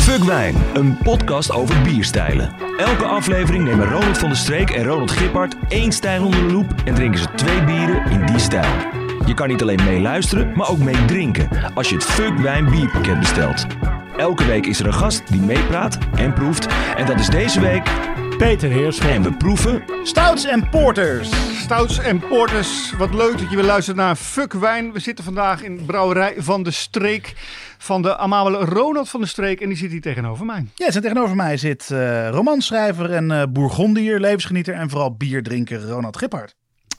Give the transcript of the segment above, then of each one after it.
Fuck Wijn, een podcast over bierstijlen. Elke aflevering nemen Ronald van der Streek en Ronald Gippard één stijl onder de loep en drinken ze twee bieren in die stijl. Je kan niet alleen meeluisteren, maar ook meedrinken als je het Fuck Wijn bierpakket bestelt. Elke week is er een gast die meepraat en proeft. En dat is deze week Peter Heerschop. En we proeven... Stouts en Porters. Stouts en Porters. Wat leuk dat je weer luistert naar Fuck Wijn. We zitten vandaag in de brouwerij van de Streek. Van de amabele Ronald van de Streek. En die zit hier tegenover mij. Ja, en tegenover mij zit uh, romanschrijver en uh, bourgondier, levensgenieter en vooral bierdrinker Ronald Gippard.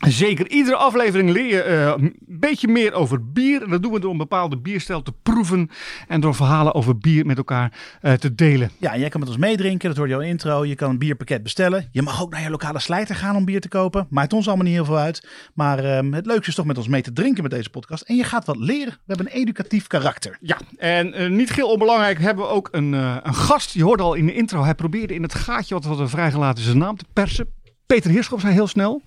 Zeker, iedere aflevering leer je uh, een beetje meer over bier. En dat doen we door een bepaalde bierstijl te proeven en door verhalen over bier met elkaar uh, te delen. Ja, jij kan met ons meedrinken, dat hoorde al in intro. Je kan een bierpakket bestellen. Je mag ook naar je lokale slijter gaan om bier te kopen. Maakt ons allemaal niet heel veel uit. Maar uh, het leukste is toch met ons mee te drinken met deze podcast. En je gaat wat leren. We hebben een educatief karakter. Ja, en eh, niet heel onbelangrijk hebben we ook een, een gast. Je hoorde al in de intro, hij probeerde in het gaatje wat we vrijgelaten zijn naam te persen. Peter Heerschop zei heel snel.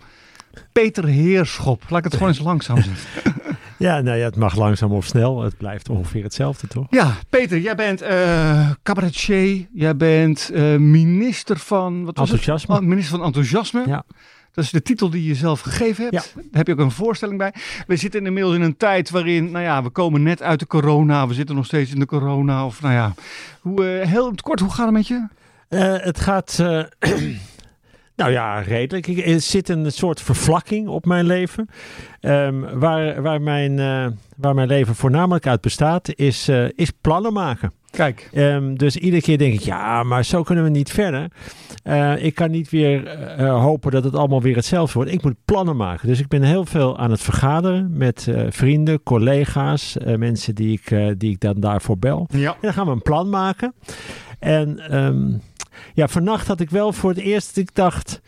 Peter Heerschop. Laat ik het gewoon eens langzaam zeggen. Ja, nou ja, het mag langzaam of snel. Het blijft ongeveer hetzelfde, toch? Ja, Peter, jij bent uh, cabaretier. Jij bent uh, minister van... Wat was Enthousiasme. Het? Oh, minister van Enthousiasme. Ja. Dat is de titel die je zelf gegeven hebt. Ja. Daar heb je ook een voorstelling bij. We zitten inmiddels in een tijd waarin, nou ja, we komen net uit de corona. We zitten nog steeds in de corona. Of nou ja, hoe, uh, heel kort, hoe gaat het met je? het gaat... Nou ja, redelijk. Er zit een soort vervlakking op mijn leven. Um, waar, waar, mijn, uh, waar mijn leven voornamelijk uit bestaat, is, uh, is plannen maken. Kijk. Um, dus iedere keer denk ik, ja, maar zo kunnen we niet verder. Uh, ik kan niet weer hopen dat het allemaal weer hetzelfde wordt. Ik moet plannen maken. Dus ik ben heel veel aan het vergaderen met vrienden, collega's, mensen die ik, die ik dan daarvoor bel. Ja. En dan gaan we een plan maken. En um, ja, vannacht had ik wel voor het eerst, ik dacht,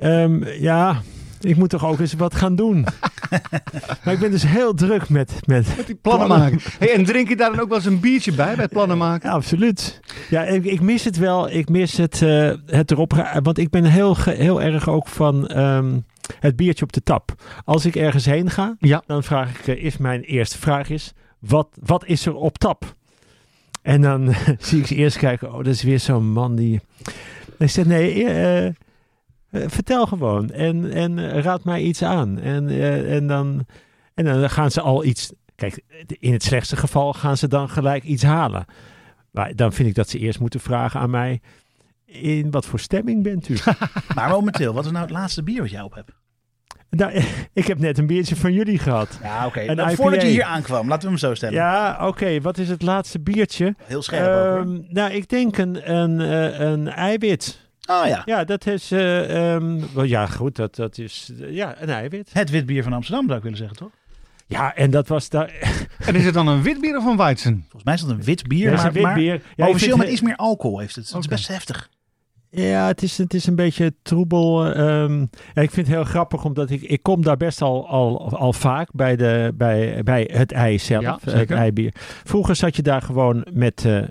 um, ja, ik moet toch ook eens wat gaan doen. maar ik ben dus heel druk met, met, met die plannen, plannen. maken. Hey, en drink je daar dan ook wel eens een biertje bij, bij het plannen maken? Ja, absoluut. Ja, ik, ik, mis het wel. Ik mis het, uh, het erop. Want ik ben heel, heel erg ook van um, het biertje op de tap. Als ik ergens heen ga, ja. dan vraag ik, uh, is mijn eerste vraag is, wat, wat is er op tap? En dan zie ik ze eerst kijken. Oh, dat is weer zo'n man die. Ik zeg nee, uh, uh, vertel gewoon. En, en raad mij iets aan. En, en, dan, en dan gaan ze al iets. Kijk, in het slechtste geval gaan ze dan gelijk iets halen. Maar dan vind ik dat ze eerst moeten vragen aan mij. In wat voor stemming bent u? maar momenteel, wat is nou het laatste bier wat jij op hebt? Nou, ik heb net een biertje van jullie gehad. Ja, oké. Okay. Nou, voordat je hier aankwam, laten we hem zo stellen. Ja, oké. Okay. Wat is het laatste biertje? Heel scherp um, ook, Nou, ik denk een, een, een eiwit. Oh ja. Ja, dat is... Uh, um, ja, goed, dat, dat is... Uh, ja, een eiwit. Het witbier van Amsterdam, zou ik willen zeggen, toch? Ja, en dat was daar... en is het dan een wit bier of een weizen? Volgens mij is het een wit bier, ja, maar, een wit maar, bier. Ja, officieel met iets meer alcohol heeft het. Het okay. is best heftig. Ja, het is, het is een beetje troebel. Um, ja, ik vind het heel grappig, omdat ik, ik kom daar best al, al, al vaak bij, de, bij, bij het ei zelf, ja, het eibier. Vroeger zat je daar gewoon met, uh,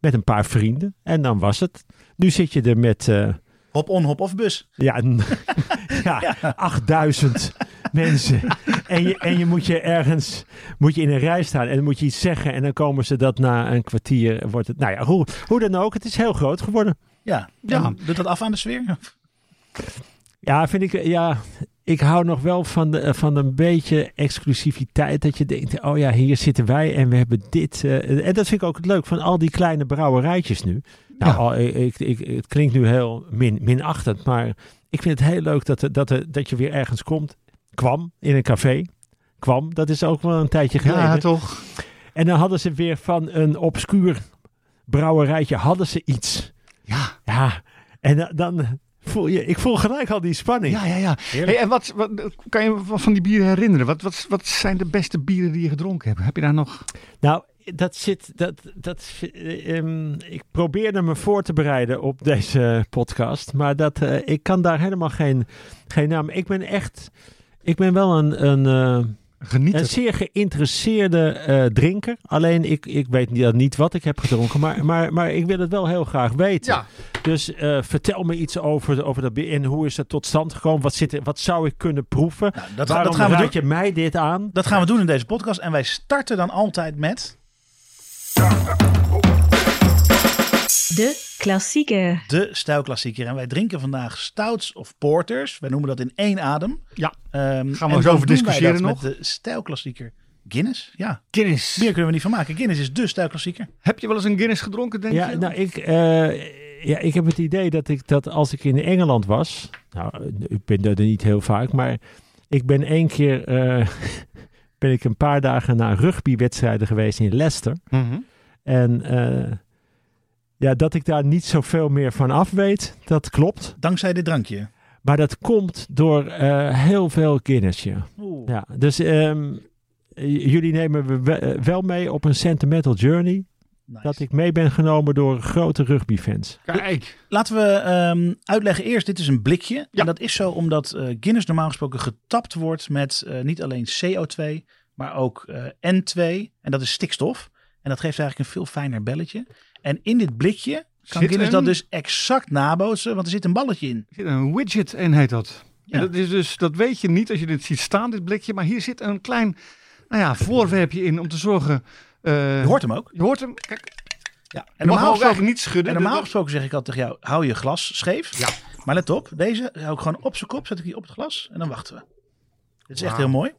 met een paar vrienden en dan was het. Nu zit je er met... Uh, hop on, hop off bus. Ja, ja, ja. 8000 mensen. En je, en je moet je ergens moet je in een rij staan en dan moet je iets zeggen. En dan komen ze dat na een kwartier. Wordt het, nou ja, hoe, hoe dan ook, het is heel groot geworden. Ja, ja. doet dat af aan de sfeer? Ja, vind ik, ja, ik hou nog wel van, de, van een beetje exclusiviteit. Dat je denkt, oh ja, hier zitten wij en we hebben dit. Uh, en dat vind ik ook het leuk van al die kleine brouwerijtjes nu. Nou, ja. al, ik, ik, het klinkt nu heel min, minachtend, maar ik vind het heel leuk dat, dat, dat je weer ergens komt. Kwam in een café. Kwam, dat is ook wel een tijdje geleden. Ja, toch? En dan hadden ze weer van een obscuur brouwerijtje, hadden ze iets. Ja. Ja, en dan voel je, ik voel gelijk al die spanning. Ja, ja, ja. Hey, en wat, wat kan je van die bieren herinneren? Wat, wat, wat zijn de beste bieren die je gedronken hebt? Heb je daar nog? Nou, dat zit, dat, dat, um, ik probeerde me voor te bereiden op deze podcast, maar dat, uh, ik kan daar helemaal geen, geen naam. Ik ben echt, ik ben wel een, een uh, Genieten. Een zeer geïnteresseerde eh, drinker. Alleen ik, ik weet niet, niet wat ik heb gedronken. Maar, maar, maar ik wil het wel heel graag weten. Ja, Dus eh, vertel me iets over, over dat bier. En hoe is het tot stand gekomen? Wat, zit er, wat zou ik kunnen proeven? Nou, dat, Waarom dat gaan we doen. je mij dit aan? Dat gaan we doen in deze podcast. En wij starten dan altijd met De klassieker. de stijlklassieker. En wij drinken vandaag stouts of porters. Wij noemen dat in één adem. Ja. Ehm, Gaan we en eens over discussiëren nog? Met de stijlklassieker Guinness. Ja, Guinness. meer kunnen we niet van maken. Guinness is de stijlklassieker. Heb je wel eens een Guinness gedronken, denk Ja, je? nou, ik, eh, ja, ik heb het idee dat ik dat als ik in Engeland was. Nou, ik ben er niet heel vaak, maar ik ben één keer. eh, ben ik een paar dagen naar rugbywedstrijden geweest in Leicester. Mhm. En eh, ja, dat ik daar niet zoveel meer van af weet, dat klopt. Dankzij dit drankje. Maar dat komt door eh, heel veel Guinness. Ja. Dus ehm, jullie nemen we eh, wel mee op een sentimental journey. Nice. Dat ik mee ben genomen door grote rugbyfans. Kijk. Laten we ehm, uitleggen eerst, dit is een blikje. Ja. En dat is zo omdat eh, Guinness normaal gesproken getapt wordt met eh, niet alleen CO2, maar ook eh, N2. En dat is stikstof. En dat geeft eigenlijk een veel fijner belletje. En in dit blikje kan Zit Guinness een- dat dus exact nabootsen, want er zit een balletje in. Er zit een widget in, heet dat. Ja. En dat, is dus, dat weet je niet als je dit ziet staan, dit blikje. Maar hier zit een klein nou ja, voorwerpje in om te zorgen... eh, Je hoort hem ook. Je hoort hem. Kijk, Ja. En normaal gesproken niet schudden. en normaal Dat- gesproken zeg ik altijd tegen jou, hou je glas scheef. Ja. Maar let op, deze hou ik gewoon op zijn kop, zet ik die op het glas en dan wachten we. Dit is echt heel mooi.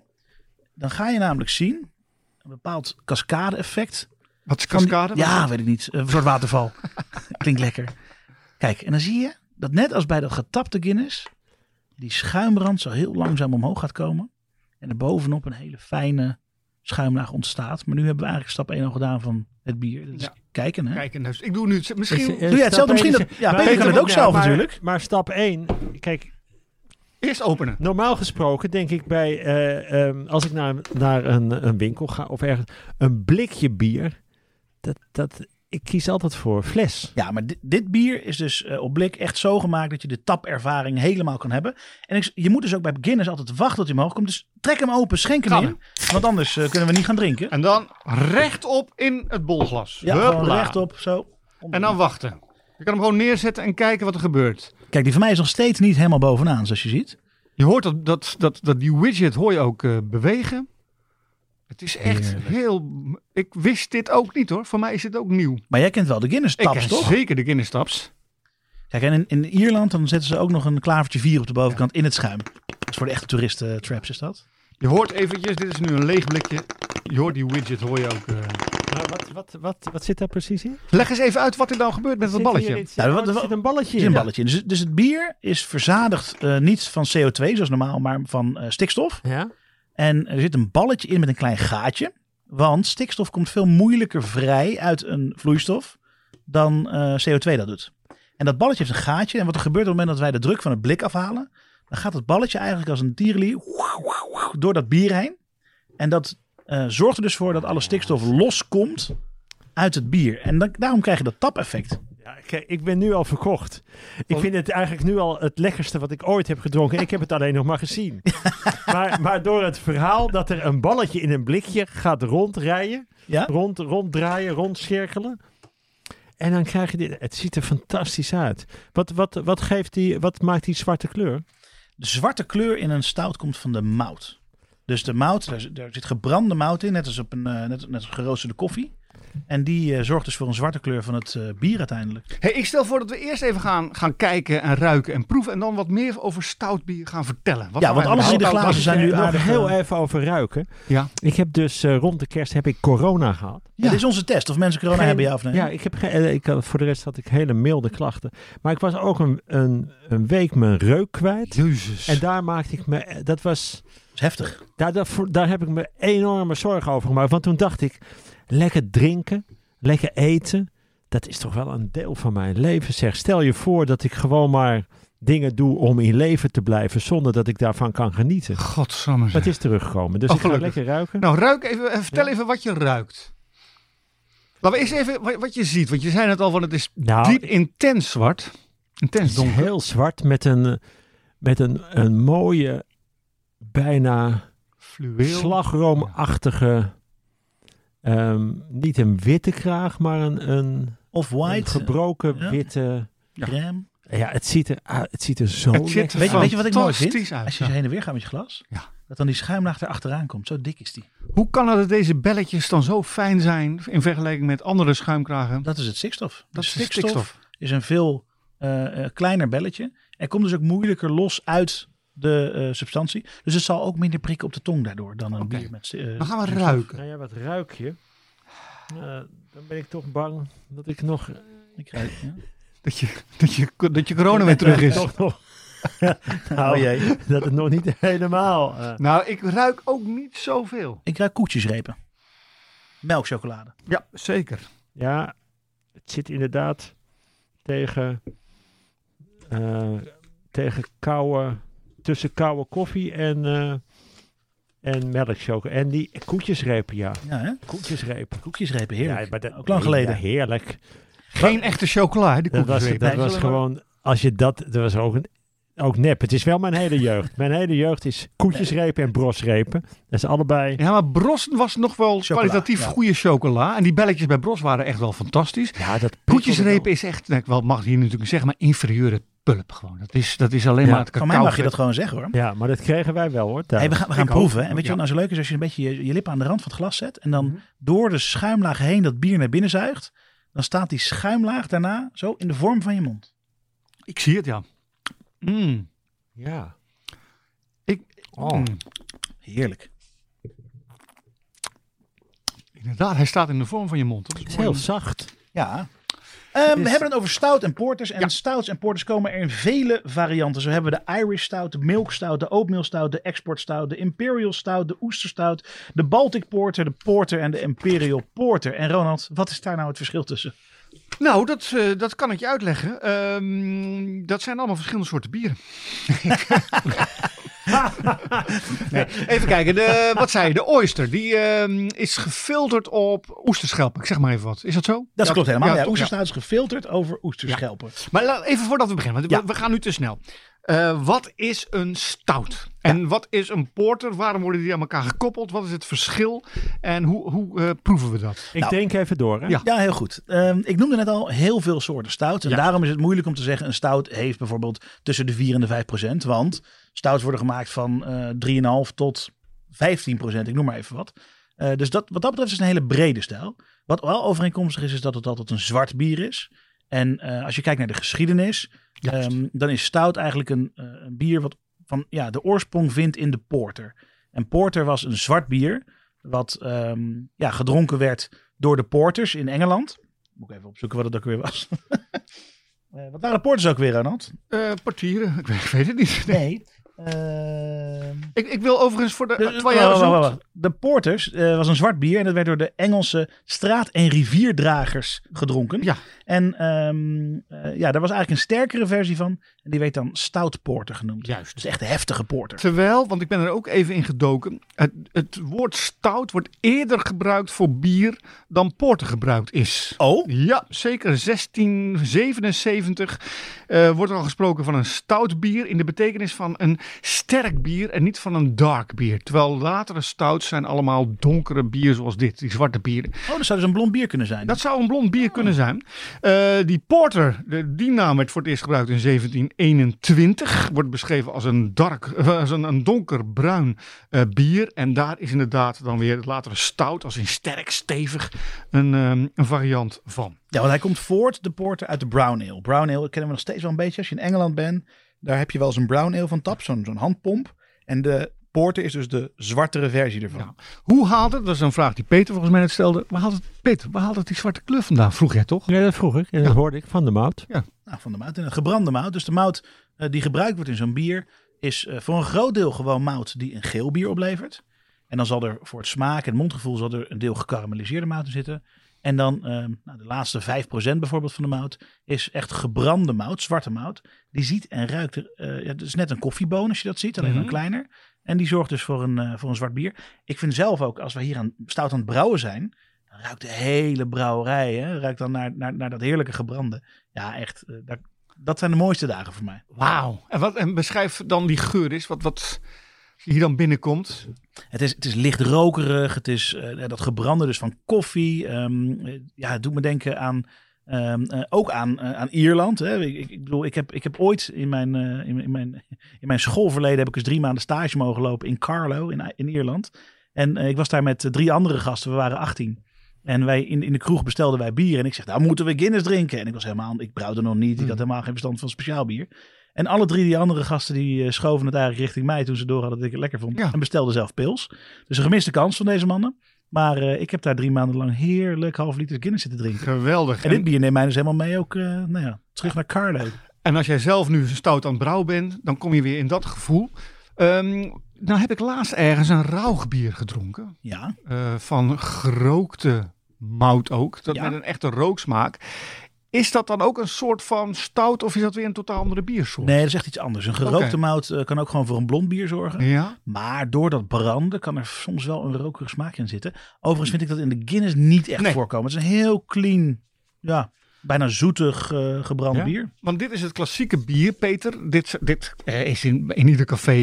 Dan ga je namelijk zien, een bepaald cascade effect. Wat is die- cascade? Ja, weet ik niet. Een soort waterval. Klinkt lekker. Kijk, en dan zie je dat net als bij dat getapte Guinness, die schuimrand zo heel langzaam omhoog gaat komen. En er bovenop een hele fijne schuimlaag ontstaat. Maar nu hebben we eigenlijk stap 1 al gedaan van het bier. Dat is Ja. kijken, hè? Kijk, en dus, ik doe nu het- misschien... Is- Doe jij hetzelfde? Misschien is- dat- ja, Peter kan het ook Ja, zelf maar- natuurlijk. Maar stap 1, kijk, Eerst openen. normaal gesproken denk ik bij, eh, ehm, als ik naar, naar een, een winkel ga of ergens, een blikje bier, dat, dat, ik kies altijd voor fles. Ja, maar dit, dit bier is dus eh, op blik echt zo gemaakt dat je de tapervaring helemaal kan hebben. En ik, je moet dus ook bij Guinness altijd wachten tot hij omhoog komt. Dus trek hem open, schenk hem Kan in. Want anders eh, kunnen we niet gaan drinken. En dan rechtop in het bolglas. Ja, rechtop, zo. En dan wachten. Je kan hem gewoon neerzetten en kijken wat er gebeurt. Kijk, die van mij is nog steeds niet helemaal bovenaan, zoals je ziet. Je hoort dat, dat, dat, dat die widget hoor je ook eh, bewegen. Het is echt Heerlijk. heel... Ik wist dit ook niet hoor. Voor mij is dit ook nieuw. Maar jij kent wel de Guinness Ik taps, ken toch? zeker de Guinness taps. Kijk, en in, in Ierland dan zetten ze ook nog een klavertje vier op de bovenkant in het schuim. Dat is voor de echte toeristen traps is dat. Je hoort eventjes, dit is nu een leeg blikje. Je hoort die widget, hoor je ook. eh. Maar wat, wat, wat, wat zit daar precies in? Leg eens even uit wat er nou gebeurt met dat balletje. hier Nou, wat- er zit een balletje Het is in. een balletje. Dus, dus het bier is verzadigd eh, niet van CO2 zoals normaal, maar van eh, stikstof. Ja? En er zit een balletje in met een klein gaatje. Want stikstof komt veel moeilijker vrij uit een vloeistof dan eh, CO2 dat doet. En dat balletje heeft een gaatje. En wat er gebeurt op het moment dat wij de druk van het blik afhalen, dan gaat het balletje eigenlijk als een tierenlier door dat bier heen. En dat eh, zorgt er dus voor dat alle stikstof loskomt uit het bier. En daarom krijg je dat tapeffect. Kijk, ik ben nu al verkocht. Ik vind het eigenlijk nu al het lekkerste wat ik ooit heb gedronken. Ik heb het alleen nog maar gezien. maar, maar door het verhaal dat er een balletje in een blikje gaat rondrijden, Ja? rond, ronddraaien, rondcirkelen. En dan krijg je dit. Het ziet er fantastisch uit. Wat, wat, wat, geeft die, wat maakt die zwarte kleur? De zwarte kleur in een stout komt van de mout. Dus de mout, daar, zit- daar zit gebrande mout in, net als op een eh, net, net als geroosterde koffie. En die eh, zorgt dus voor een zwarte kleur van het eh, bier uiteindelijk. Hey, ik stel voor dat we eerst even gaan, gaan kijken en ruiken en proeven. En dan wat meer over stout bier gaan vertellen. Wat Ja, want alle drie de glazen zijn nu nog aardig, heel even over ruiken. Ja. Ik heb dus rond de kerst heb ik corona gehad. Ja. dit is onze test of mensen corona Geen- hebben, ja of nee. Ja, ik heb geen, ik had, voor de rest had ik hele milde klachten. Maar ik was ook een, een, een week mijn reuk kwijt. Jezus. En daar maakte ik me, dat was, is heftig. daar, daar, daar heb ik me enorme zorgen over gemaakt. Want toen dacht ik, lekker drinken, lekker eten, dat is toch wel een deel van mijn leven. Zeg, stel je voor dat ik gewoon maar dingen doe om in leven te blijven zonder dat ik daarvan kan genieten. Godsamme Maar het is teruggekomen, dus Oh, ik ga lekker ruiken. Nou, ruik even, eh, vertel Ja. even wat je ruikt. Laten we eerst even wat, wat je ziet. Want je zei het al van het is Nou, diep intens zwart. Intens donker. heel zwart met een, met een, een mooie, bijna Fluweel. slagroomachtige, ehm, niet een witte kraag, maar een, een, een Off-white, gebroken ja. witte. crème. Ja, het ziet er, ah, het ziet er zo Het ziet er Weet weet je wat ik mooi vind? Uit, Als je ja. heen en weer gaat met je glas. Ja. Dat dan die schuimlaag erachteraan komt. Zo dik is die. Hoe kan het dat deze belletjes dan zo fijn zijn in vergelijking met andere schuimkragen? Dat is het stikstof. Dat is stikstof. is een veel eh, eh, kleiner belletje. En komt dus ook moeilijker los uit de eh, substantie. Dus het zal ook minder prikken op de tong daardoor dan een bier met eh, Dan gaan we zuurstof. ruiken. Nou ja, wat ruik je? Eh, dan ben ik toch bang dat ik nog... Ik ruik, ja. Dat je, dat je, dat je corona weer terug is. Toch nog... nou, Oh jee. dat het nog niet helemaal... Nou, ik ruik ook niet zoveel. Ik ruik koetjesrepen. Melkchocolade. Ja, zeker. Ja, het zit inderdaad tegen, eh, tegen koude, tussen koude koffie en, eh en melkchocolade. En die koetjesrepen, ja. Ja, hè? Koetjesrepen. Koekjesrepen, heerlijk. Ja, maar dat, ook lang nee, geleden. ja, heerlijk. Geen echte chocola, die Dat was, dat gewoon, als je dat, dat was ook, een, ook nep. Het is wel mijn hele jeugd. Mijn hele jeugd is koetjesrepen en brosrepen. Dat is allebei. Ja, maar Bros was nog wel Chocola, kwalitatief ja. goede chocola. En die belletjes bij Bros waren echt wel fantastisch. Ja, dat Koetjesrepen is echt, nou, ik wel, mag hier natuurlijk zeggen, maar inferieure pulp gewoon. Dat is, dat is alleen Ja, maar het Van mij mag je dat gewoon zeggen hoor. Ja, maar dat kregen wij wel hoor. Hey, we gaan, we gaan proeven. En weet je wat nou zo leuk is? Als je een beetje je, je lippen aan de rand van het glas zet. En dan Mhm. door de schuimlaag heen dat bier naar binnen zuigt. Dan staat die schuimlaag daarna zo in de vorm van je mond. Ik zie het, ja. Mm. Ja. Ik, Oh. mm. Heerlijk. Inderdaad, hij staat in de vorm van je mond. Dat is Het is mooi. heel zacht. Ja. Ehm, we hebben het over stout en porters. En Ja. stouts en porters komen er in vele varianten. Zo hebben we de Irish stout, de milk stout, de oatmeal stout, de export stout, de imperial stout, de oester stout, de Baltic porter, de porter en de imperial porter. En Ronald, wat is daar nou het verschil tussen? Nou, dat, eh, dat kan ik je uitleggen. Ehm, dat zijn allemaal verschillende soorten bieren. nee, even kijken, de, wat zei je? De oyster, die ehm, is gefilterd op oesterschelpen. Ik zeg maar even wat. Is dat zo? Dat Ja, klopt helemaal. Ja, is gefilterd over oesterschelpen. Maar even voordat we beginnen, want we- Ja. we gaan nu te snel. Eh, wat is een stout? En wat is een porter? Waarom worden die aan elkaar gekoppeld? Wat is het verschil? En hoe, hoe eh, proeven we dat? Ik Nou. denk even door hè. Ja. Ja, heel goed. Ehm, ik noemde net al heel veel soorten stout. En Ja. daarom is het moeilijk om te zeggen... een stout heeft bijvoorbeeld tussen de 4 en de 5 procent. Want stouts worden gemaakt van eh 3,5 tot 15 procent. Ik noem maar even wat. Eh, dus dat, wat dat betreft is het een hele brede stijl. Wat wel overeenkomstig is, is dat het altijd een zwart bier is. En eh, als je kijkt naar de geschiedenis... Ehm, dan is stout eigenlijk een, eh, een bier wat van, ja, de oorsprong vindt in de porter. En porter was een zwart bier... wat ehm, ja, gedronken werd door de porters in Engeland. Moet ik even opzoeken wat het ook weer was. Eh, wat waren de porters ook weer, Ronald? Eh partieren, ik weet, ik weet het niet. Nee. Ehm, Ik, ik wil overigens voor de... de, terwijl jij wacht, wacht, wacht. de porters eh, was een zwart bier en dat werd door de Engelse straat- en rivierdragers gedronken. Ja. En ehm, eh, ja, daar was eigenlijk een sterkere versie van. Die werd dan stout porter genoemd. Juist. Dus echt een heftige porter. Terwijl, want ik ben er ook even in gedoken. Het, het woord stout wordt eerder gebruikt voor bier dan porter gebruikt is. Oh? Ja, zeker. 1677 eh, wordt er al gesproken van een stout bier in de betekenis van een sterk bier en niet van een dark bier. Terwijl latere stouts zijn allemaal donkere bier zoals dit, die zwarte bieren. Oh, dat zou dus een blond bier kunnen zijn. Dat zou een blond bier kunnen zijn. Eh, die porter, de, die naam werd voor het eerst gebruikt in 1721. Wordt beschreven als een, eh, een, een donkerbruin eh, bier. En daar is inderdaad dan weer het latere stout, als in sterk, stevig, een, ehm, een variant van. Ja, want hij komt voort, de porter, uit de brown ale. Brown ale kennen we nog steeds wel een beetje. Als je in Engeland bent, daar heb je wel eens een brown ale van tap, zo'n handpomp. En de porter is dus de zwartere versie ervan. Ja. Hoe haalt het, dat is een vraag die Peter volgens mij net stelde. Waar haalt het, Peter, waar haalt het die zwarte kleur vandaan? Vroeg jij toch? Ja, dat vroeg ik. En dat hoorde ik van de mout. Nou, van de mout. En een gebrande mout. Dus de mout eh, die gebruikt wordt in zo'n bier is eh, voor een groot deel gewoon mout die een geel bier oplevert. En dan zal er voor het smaak en mondgevoel zal er een deel gekarameliseerde mout in zitten. En dan ehm, nou, de laatste 5% bijvoorbeeld van de mout is echt gebrande mout, zwarte mout. Die ziet en ruikt er, eh, ja, het is net een koffieboon als je dat ziet, alleen Mhm. dan kleiner. En die zorgt dus voor een, eh, voor een zwart bier. Ik vind zelf ook, als we hier aan stout aan het brouwen zijn, dan ruikt de hele brouwerij, hè, ruikt dan naar, naar, naar dat heerlijke gebrande. Ja, echt, eh, daar, dat zijn de mooiste dagen voor mij. Wauw. En, wat, en beschrijf dan die geur eens, wat, wat hier dan binnenkomt. Het is, het is licht rokerig. Het is eh, dat gebrande dus van koffie. Ehm, eh, ja, het doet me denken aan... ehm, eh, ook aan, eh, aan Ierland. Hè. Ik, ik, ik bedoel, ik heb, ik heb ooit in mijn, eh, in, mijn- in, mijn, in mijn schoolverleden heb ik eens drie maanden stage mogen lopen in Carlo in, in Ierland. En ik was daar met drie andere gasten. We waren 18. En wij in, in de kroeg bestelden wij bier. En ik zeg, nou moeten we Guinness drinken. En ik was helemaal, ik brouwde nog niet. Ik had helemaal geen verstand van speciaal bier. En alle drie die andere gasten die schoven het eigenlijk richting mij toen ze door hadden dat ik het lekker vond. Ja. En bestelden zelf pils. Dus een gemiste kans van deze mannen. Maar eh, ik heb daar drie maanden lang heerlijk half liter Guinness zitten drinken. Geweldig. En dit bier neemt mij dus helemaal mee ook, eh, nou ja, terug naar Carlo. En als jij zelf nu stout aan het brouwen bent, dan kom je weer in dat gevoel. Ehm, nou heb ik laatst ergens een rauwbier gedronken. Ja, eh, van gerookte mout ook. Dat Ja. met een echte rooksmaak. Is dat dan ook een soort van stout of is dat weer een totaal andere biersoort? nee, dat is echt iets anders. Een gerookte mout eh, kan ook gewoon voor een blond bier zorgen. Ja? Maar door dat branden kan er soms wel een rokerig smaakje in zitten. Overigens vind ik dat in de Guinness niet echt Nee. voorkomen. Het is een heel clean, ja, bijna zoetig eh, gebrand Ja? bier. Want dit is het klassieke bier, Peter. Dit, dit eh, is in, in ieder café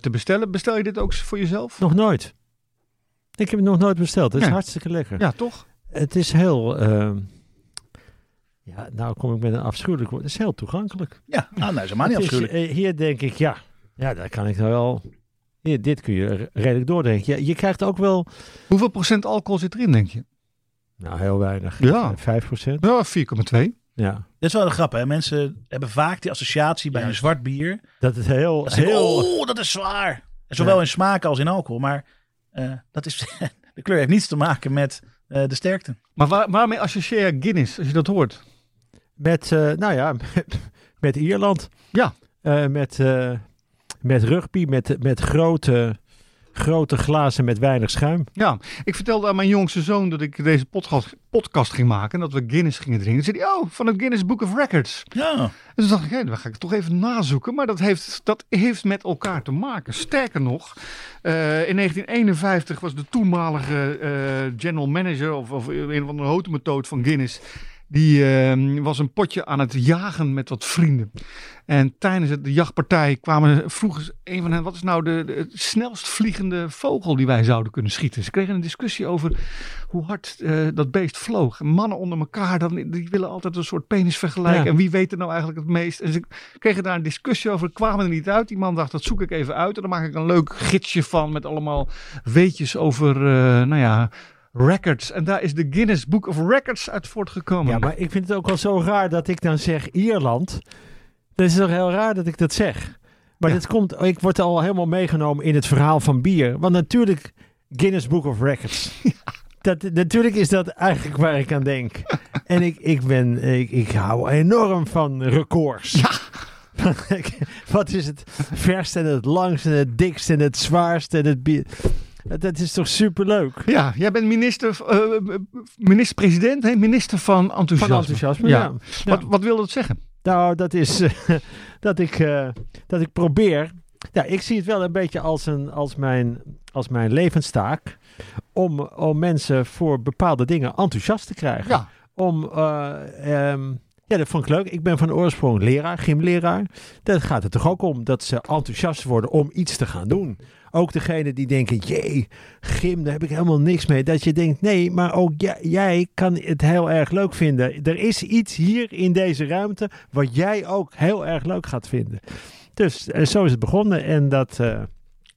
te bestellen. Bestel je dit ook voor jezelf? Nog nooit. Ik heb het nog nooit besteld. Het is Nee. hartstikke lekker. Ja, toch? Het is heel... ja, nou kom ik met een afschuwelijk woord. Het is heel toegankelijk. Ja, nou, nou is helemaal niet is, afschuwelijk. eh, hier denk ik, ja, ja, daar kan ik nou wel... Hier, dit kun je redelijk doordrinken. Ja, je krijgt ook wel... Hoeveel procent alcohol zit erin, denk je? Nou, heel weinig. Ja. Eh, 5%. Ja, 4,2. Ja. Dit is wel een grap, hè. Mensen hebben vaak die associatie bij een zwart bier. Dat is heel... Dat heel oh, dat is zwaar. Zowel Ja. in smaak als in alcohol. Maar eh, dat is, de kleur heeft niets te maken met eh, de sterkte. Maar waar, waarmee associeer je Guinness, als je dat hoort? Met, eh, nou ja, met, met Ierland. Ja. Eh, met, eh, met rugby, met, met grote, grote glazen met weinig schuim. Ja, ik vertelde aan mijn jongste zoon dat ik deze podcast, podcast ging maken en dat we Guinness gingen drinken. Toen zei hij, oh, van het Guinness Book of Records. Ja, En toen dacht ik, hé, dan ga ik het toch even nazoeken. Maar dat heeft, dat heeft met elkaar te maken. Sterker nog, eh, in 1951 was de toenmalige eh, general manager of, of een of andere hotemethode van Guinness. Die eh, was een potje aan het jagen met wat vrienden. En tijdens het- de jachtpartij kwamen, vroegen ze een van hen: wat is nou de, snelst vliegende vogel die wij zouden kunnen schieten? Ze kregen een discussie over hoe hard eh, dat beest vloog. En mannen onder elkaar, dan, die willen altijd een soort penis vergelijken. Ja. En wie weet er nou eigenlijk het meest? En ze kregen daar een discussie over, kwamen er niet uit. Die man dacht, dat zoek ik even uit. En dan maak ik een leuk gidsje van met allemaal weetjes over, eh, nou ja, records. En daar is de Guinness Book of Records uit voortgekomen. Ja, maar ik vind het ook wel zo raar dat ik dan zeg Ierland. Dat is toch heel raar dat ik dat zeg. Maar Ja. dit komt, ik word al helemaal meegenomen in het verhaal van bier. Want natuurlijk, Guinness Book of Records. Dat, natuurlijk is dat eigenlijk waar ik aan denk. En ik, ik ben, ik, ik hou enorm van records. Ja. Wat is het verste en het langste en het dikste en het zwaarste en het bier. Dat is toch superleuk? Ja, jij bent minister, eh, minister-president, hè? minister van enthousiasme. Van enthousiasme, Ja. Wat, wat wil dat zeggen? Nou, dat is eh, dat, ik, eh, dat ik probeer. Ja, ik zie het wel een beetje als, een, als, mijn, als mijn levenstaak. Om, om mensen voor bepaalde dingen enthousiast te krijgen. Ja. Om, eh, ehm, ja, dat vond ik leuk. Ik ben van oorsprong leraar, gymleraar. Dat gaat het toch ook om dat ze enthousiast worden om iets te gaan doen. Ook degene die denken, jee, gym, daar heb ik helemaal niks mee. Dat je denkt, nee, maar ook jij, kan het heel erg leuk vinden. Er is iets hier in deze ruimte wat jij ook heel erg leuk gaat vinden. Dus eh, zo is het begonnen en dat... eh,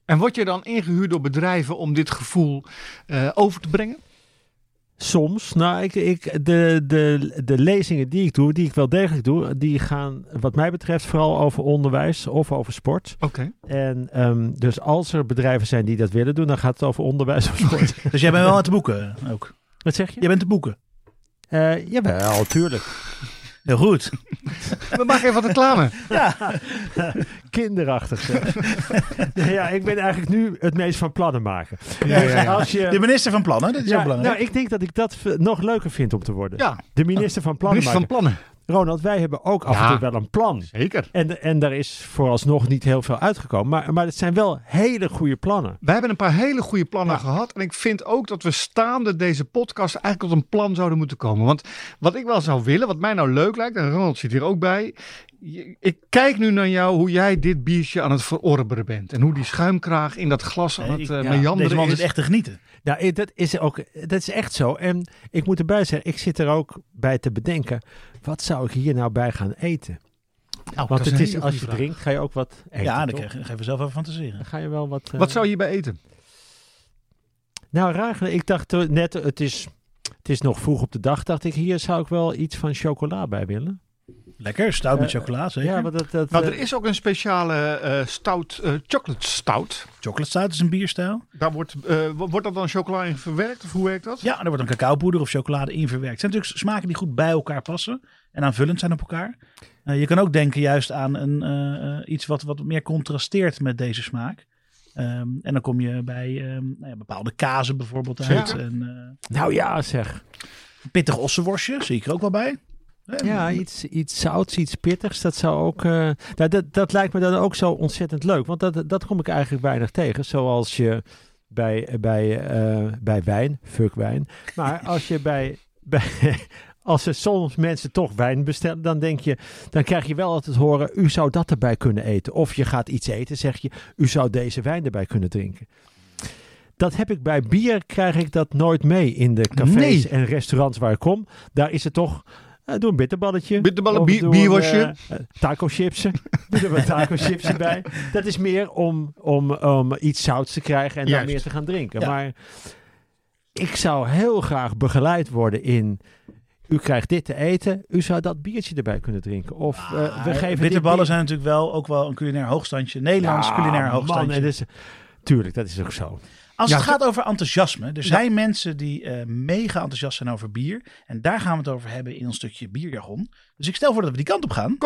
En word je dan ingehuurd door bedrijven om dit gevoel eh, over te brengen? Soms, nou, ik, ik, de, de, de lezingen die ik doe, die ik wel degelijk doe, die gaan wat mij betreft vooral over onderwijs of over sport. Oké. En ehm, dus als er bedrijven zijn die dat willen doen, dan gaat het over onderwijs of sport. dus jij bent wel aan te boeken ook. wat zeg je? Jij bent te boeken. Eh, jawel, tuurlijk. Heel goed. We maken even wat reclame. Kinderachtig. zeg. ja, ik ben eigenlijk nu het meest van plannen maken. Ja, ja, ja. Als je, De minister van Plannen, dat is ja, ook belangrijk. nou, ik denk dat ik dat nog leuker vind om te worden. Ja, De minister van plannen minister van maken. Plannen. Ronald, wij hebben ook af en Ja. toe wel een plan. Zeker. En, en daar is vooralsnog niet heel veel uitgekomen. Maar, maar het zijn wel hele goede plannen. Wij hebben een paar hele goede plannen Ja. gehad. En ik vind ook dat we staande deze podcast eigenlijk tot een plan zouden moeten komen. Want wat ik wel zou willen, wat mij nou leuk lijkt, en Ronald zit hier ook bij, ik kijk nu naar jou hoe jij dit biertje aan het verorberen bent. En hoe die schuimkraag in dat glas aan het ik- eh, ja, meanderen Deze man is. echt te genieten. Nou, eh, dat is, ook, dat is echt zo. En ik moet erbij zeggen, ik zit er ook bij te bedenken, wat zou ik hier nou bij gaan eten? Nou, Want het is, als je vraag. drinkt, ga je ook wat eten, ja, dan ga je zelf even fantaseren. Dan ga je wel wat... eh, Wat zou je bij eten? Nou, raar. Ik dacht net, het is, het is nog vroeg op de dag, dacht ik, hier zou ik wel iets van chocola bij willen. Lekker, stout met Eh, chocola, zeker. Ja, want dat... dat Nou, eh, er is ook een speciale eh, stout, eh, chocolate stout. Chocolate stout is een bierstijl. Daar wordt, eh, wo- wordt dat dan chocola in verwerkt? Of hoe werkt dat? Ja, er wordt een cacaopoeder of chocolade in verwerkt. Het zijn natuurlijk smaken die goed bij elkaar passen en aanvullend zijn op elkaar. Eh, je kan ook denken juist aan een, eh, eh, iets wat, wat meer contrasteert met deze smaak. Ehm, en dan kom je bij ehm, nou ja, bepaalde kazen bijvoorbeeld uit. En, eh, Nou ja, zeg. pittig ossenworstje zie ik er ook wel bij. Ja, iets, iets zouts, iets pittigs. Dat zou ook. eh, nou, dat, dat lijkt me dan ook zo ontzettend leuk. Want dat, dat kom ik eigenlijk weinig tegen. Zoals je bij, bij, eh, bij wijn, fuck wijn. Maar als je bij. bij als er soms mensen toch wijn bestellen, dan denk je, dan krijg je wel altijd horen, u zou dat erbij kunnen eten. Of je gaat iets eten, zeg je, u zou deze wijn erbij kunnen drinken. Dat heb ik bij bier, krijg ik dat nooit mee in de cafés Nee. en restaurants waar ik kom. Daar is het toch, eh, doe een bitterballetje. Bitterballen, bier- bierwasje. eh, taco chipsen. Doe er wat taco chips erbij. Dat is meer om, om, om iets zouts te krijgen en Juist. dan meer te gaan drinken. Ja. Maar ik zou heel graag begeleid worden in... U krijgt dit te eten. U zou dat biertje erbij kunnen drinken. Of eh, we Ah, geven bitterballen zijn natuurlijk wel ook wel een culinair hoogstandje. Nederlands Ja, culinair man, hoogstandje. en dus, tuurlijk, dat is ook zo. Als Ja, het gaat over enthousiasme, er zijn mensen die eh, mega enthousiast zijn over bier. En daar gaan we het over hebben in ons stukje bierjargon. Dus ik stel voor dat we die kant op gaan.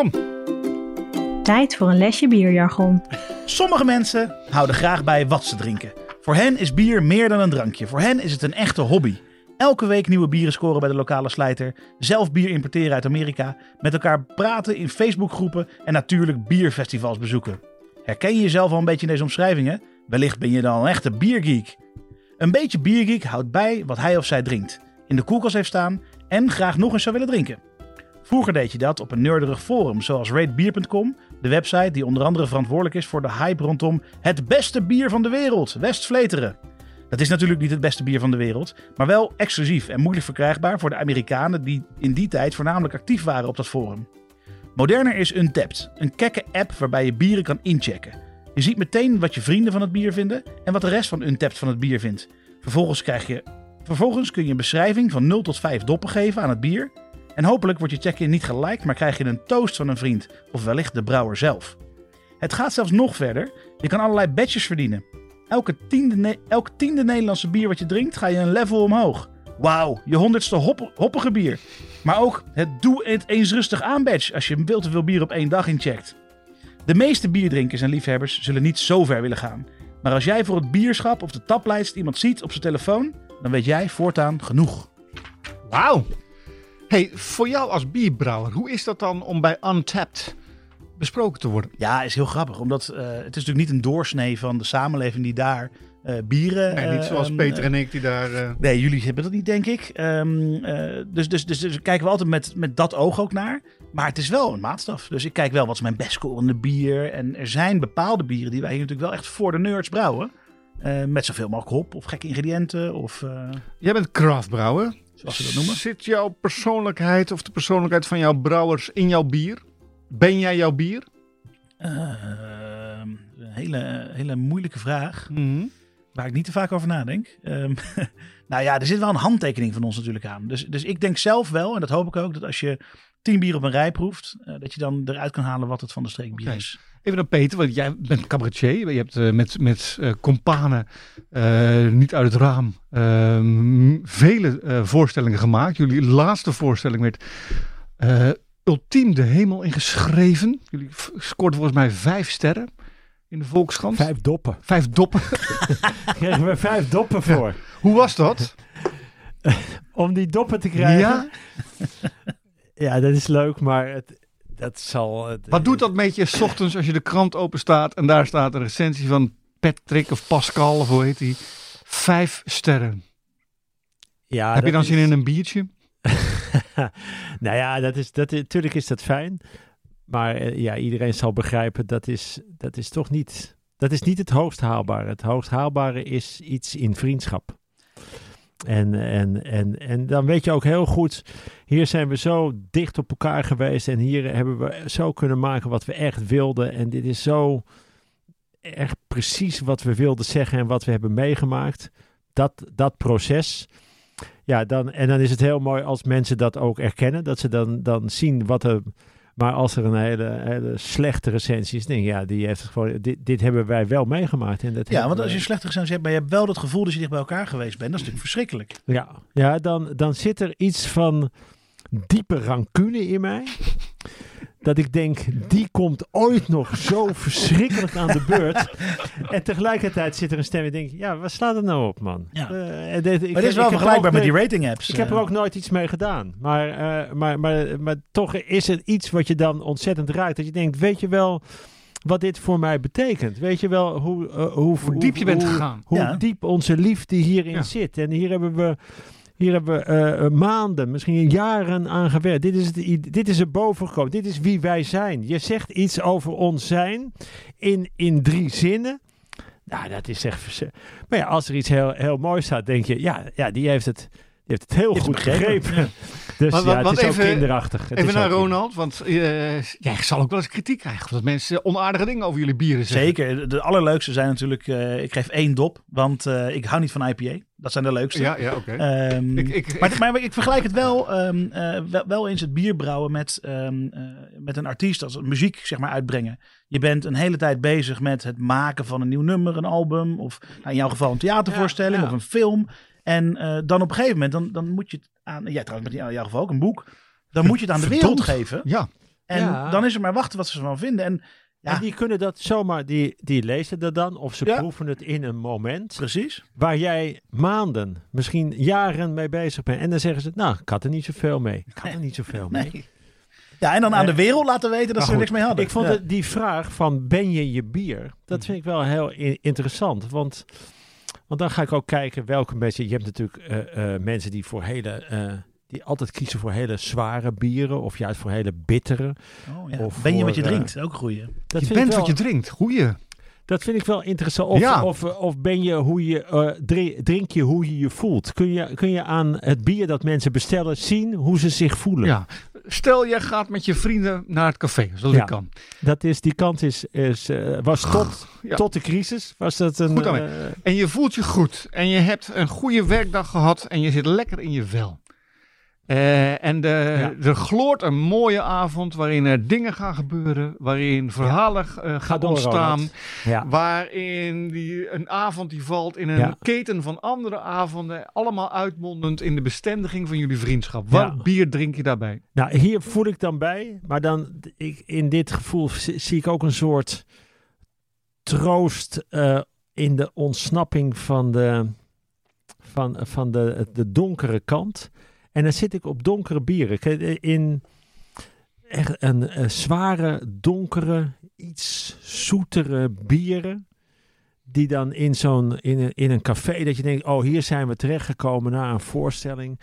Tijd voor een lesje bierjargon. Sommige mensen houden graag bij wat ze drinken. Voor hen is bier meer dan een drankje. Voor hen is het een echte hobby. Elke week nieuwe bieren scoren bij de lokale slijter. Zelf bier importeren uit Amerika. Met elkaar praten in Facebookgroepen. En natuurlijk bierfestivals bezoeken. Herken je jezelf al een beetje in deze omschrijvingen? Wellicht ben je dan een echte biergeek. Een beetje biergeek houdt bij wat hij of zij drinkt. In de koelkast heeft staan en graag nog eens zou willen drinken. Vroeger deed je dat op een nerderig forum zoals ratebeer.com, de website die onder andere verantwoordelijk is voor de hype rondom het beste bier van de wereld, West Vleteren. Dat is natuurlijk niet het beste bier van de wereld, maar wel exclusief en moeilijk verkrijgbaar voor de Amerikanen die in die tijd voornamelijk actief waren op dat forum. Moderner is Untapped, een kekke app waarbij je bieren kan inchecken. Je ziet meteen wat je vrienden van het bier vinden en wat de rest van Untapped van het bier vindt. Vervolgens, krijg je, vervolgens kun je een beschrijving van 0 tot 5 doppen geven aan het bier. En hopelijk wordt je check-in niet geliked, maar krijg je een toast van een vriend of wellicht de brouwer zelf. Het gaat zelfs nog verder. Je kan allerlei badges verdienen. Elke tiende, elk tiende Nederlandse bier wat je drinkt, ga je een level omhoog. Wauw, je honderdste hop, hoppige bier. Maar ook het doe het eens rustig aan badge als je veel te veel bier op één dag incheckt. De meeste bierdrinkers en liefhebbers zullen niet zo ver willen gaan. Maar als jij voor het bierschap of de taplijst iemand ziet op zijn telefoon, dan weet jij voortaan genoeg. Wauw. Hey, voor jou als bierbrouwer, hoe is dat dan om bij Untapped besproken te worden? Ja, is heel grappig. Omdat eh, het is natuurlijk niet een doorsnee van de samenleving die daar bieren... Nee, niet eh, zoals ehm, Peter eh, en ik die daar... eh, Nee, jullie hebben dat niet, denk ik. Ehm, eh, dus, dus, dus, dus kijken we altijd met, met dat oog ook naar. Maar het is wel een maatstaf. Dus ik kijk wel wat is mijn best scorende bier. En er zijn bepaalde bieren die wij hier natuurlijk wel echt voor de nerds brouwen. Eh, met zoveel mogelijk hop of gekke ingrediënten. Of eh, Jij bent craftbrouwer. zoals ze dat noemen. Zit jouw persoonlijkheid of de persoonlijkheid van jouw brouwers in jouw bier? Ben jij jouw bier? Ehm, een hele, hele moeilijke vraag. Waar ik niet te vaak over nadenk. Ehm, nou ja, er zit wel een handtekening van ons natuurlijk aan. Dus, dus ik denk zelf wel, en dat hoop ik ook, dat als je tien bier op een rij proeft, eh, dat je dan eruit kan halen wat het van de streek bier Oké. is. Even naar Peter, want jij bent cabaretier. Je hebt eh, met, met eh companen niet uit het raam eh, m- vele voorstellingen gemaakt. Jullie laatste voorstelling werd ultiem de hemel ingeschreven. Jullie scoorden volgens mij vijf sterren in de Volkskrant. Vijf doppen. Vijf doppen. Kregen we vijf doppen voor. Hoe was dat? Om die doppen te krijgen. Ja? Ja, dat is leuk, maar het, dat zal... het- Wat doet dat met je 's ochtends als je de krant open staat en daar staat een recensie van Patrick of Pascal of hoe heet die? Vijf sterren. Ja, Heb je dan is- zin in een biertje? nou ja, dat is, dat, natuurlijk is dat fijn. Maar eh, ja, iedereen zal begrijpen dat is, dat is toch niet. Dat is niet het hoogst haalbare. Het hoogst haalbare is iets in vriendschap. En, en, en, en dan weet je ook heel goed, hier zijn we zo dicht op elkaar geweest en hier hebben we zo kunnen maken wat we echt wilden. En dit is zo echt precies wat we wilden zeggen en wat we hebben meegemaakt. Dat, dat proces. Ja, dan, en dan is het heel mooi als mensen dat ook erkennen. Dat ze dan, dan zien wat er. Maar als er een hele, hele slechte recensie is, denk ik, ja, die heeft gewoon. Dit, dit hebben wij wel meegemaakt. En dat Ja, want als je slecht recensie hebt, maar je hebt wel het gevoel dat je dicht bij elkaar geweest bent. Dat is natuurlijk verschrikkelijk. Ja, ja dan, dan zit er iets van diepe rancune in mij. Dat ik denk, die komt ooit nog zo verschrikkelijk aan de beurt. En tegelijkertijd zit er een stem die denkt, ja, waar slaat het nou op, man? Ja. Eh, en dit- ik- Maar dit is wel er vergelijkbaar met die rating apps. Ik heb er ook nooit iets mee gedaan. Maar, eh, maar, maar, maar toch is het iets wat je dan ontzettend raakt. Dat je denkt, weet je wel wat dit voor mij betekent? Weet je wel hoe, eh, hoe, Hoe diep je bent hoe- gegaan. hoe Ja. diep onze liefde hierin Ja. zit. En hier hebben we, hier hebben we eh, eh, maanden, misschien jaren aan gewerkt. Dit is, het, dit is er boven gekomen. Dit is wie wij zijn. Je zegt iets over ons zijn in, in drie zinnen. Nou, dat is echt... Maar ja, als er iets heel, heel moois staat, denk je... Ja, ja die heeft het, die heeft het heel goed het begrepen. begrepen. Dus ja, het is even- ook kinderachtig. Het Even naar Ronald, want eh jij zal ook wel eens kritiek krijgen. Dat mensen onaardige dingen over jullie bieren zeggen. Zeker. De allerleukste zijn natuurlijk, eh, ik geef één dop, want eh, ik hou niet van IPA. Dat zijn de leukste. Ja, ja, oké. Ehm, Ik- ik- maar, maar ik vergelijk het wel, ehm, eh, wel, wel eens het bier brouwen met, ehm, eh, met een artiest als muziek zeg maar uitbrengen. Je bent een hele tijd bezig met het maken van een nieuw nummer, een album of nou, in jouw geval een theatervoorstelling Ja, ja. of een film. En eh, dan op een gegeven moment, dan, dan moet je het aan, jij trouwens met jouw geval ook een boek, dan moet je het aan de wereld geven. Ja, En Ja. dan is er maar wachten wat ze ervan vinden. En ja, En die kunnen dat zomaar, die, die lezen dat dan, of ze Ja. proeven het in een moment. precies. waar jij maanden, misschien jaren mee bezig bent. En dan zeggen ze, nou, ik had er niet zoveel mee. Ik had er niet zoveel mee. Nee. Ja, en dan aan de Eh, wereld laten weten dat ze er niks mee hadden. Ik vond Ja. het, die vraag van, ben je je bier? Dat vind ik wel heel interessant. Want, want dan ga ik ook kijken welke mensen... Je hebt natuurlijk eh, eh, mensen die voor hele... eh, die altijd kiezen voor hele zware bieren. Of juist voor hele bittere. Oh, ja. Of ben je voor, wat je drinkt? Ook goeie. Dat je bent wel- wat je drinkt. Goeie. Dat vind ik wel interessant. Of, Ja. of, of ben je hoe je eh, dri- drink je hoe je je voelt? Kun je, kun je aan het bier dat mensen bestellen zien hoe ze zich voelen? Ja. Stel, jij gaat met je vrienden naar het café, zoals Ja. ik kan. Dat is, die kant is, is, eh, was tot, Ja. tot de crisis. Was dat een. Goed aan eh, En je voelt je goed. En je hebt een goede werkdag gehad. En je zit lekker in je vel. Eh, en de, Ja. er gloort een mooie avond waarin er dingen gaan gebeuren. Waarin verhalen eh, gaan door, ontstaan. Ja. Waarin die, een avond die valt in een keten van andere avonden. Allemaal uitmondend in de bestendiging van jullie vriendschap. Wat bier drink je daarbij? Nou, hier voel ik dan bij. Maar dan, ik, in dit gevoel zie, zie ik ook een soort troost eh, in de ontsnapping van de, van, van de, de donkere kant. En dan zit ik op donkere bieren. In echt een, zware, donkere, iets zoetere bieren. Die dan in zo'n in een, in een café dat je denkt, oh hier zijn we terechtgekomen na een voorstelling.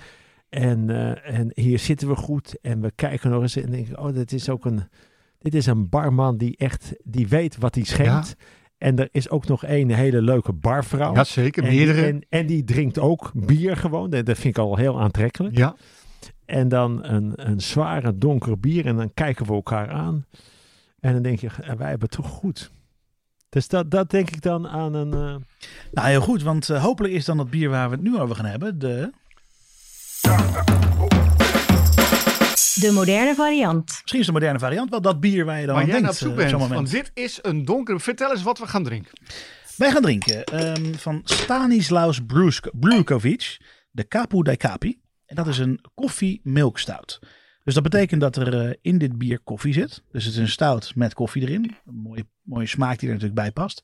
En, eh, en hier zitten we goed. En we kijken nog eens en denken, oh dit is ook een, dit is een barman die echt, die weet wat hij schenkt. En er is ook nog een hele leuke barvrouw. Ja, zeker. En Meerdere. En, en die drinkt ook bier gewoon. Dat dat vind ik al heel aantrekkelijk. ja. En dan een, een zware donkere bier. En dan kijken we elkaar aan. En dan denk je, wij hebben het toch goed. Dus dat, dat denk ik dan aan een... eh, Nou, heel goed, want eh, hopelijk is dan dat bier waar we het nu over gaan hebben, de, De moderne variant. misschien is de moderne variant wel dat bier waar je dan Waar aan jij denkt. eh, op zo'n bent. moment. Want dit is een donkere... Vertel eens wat we gaan drinken. Wij gaan drinken ehm, van Stanislaus Brukovic, de Kapu dai Kapi. En dat is een koffie milk stout. Dus dat betekent dat er eh, in dit bier koffie zit. Dus het is een stout met koffie erin. Een mooie, mooie smaak die er natuurlijk bij past.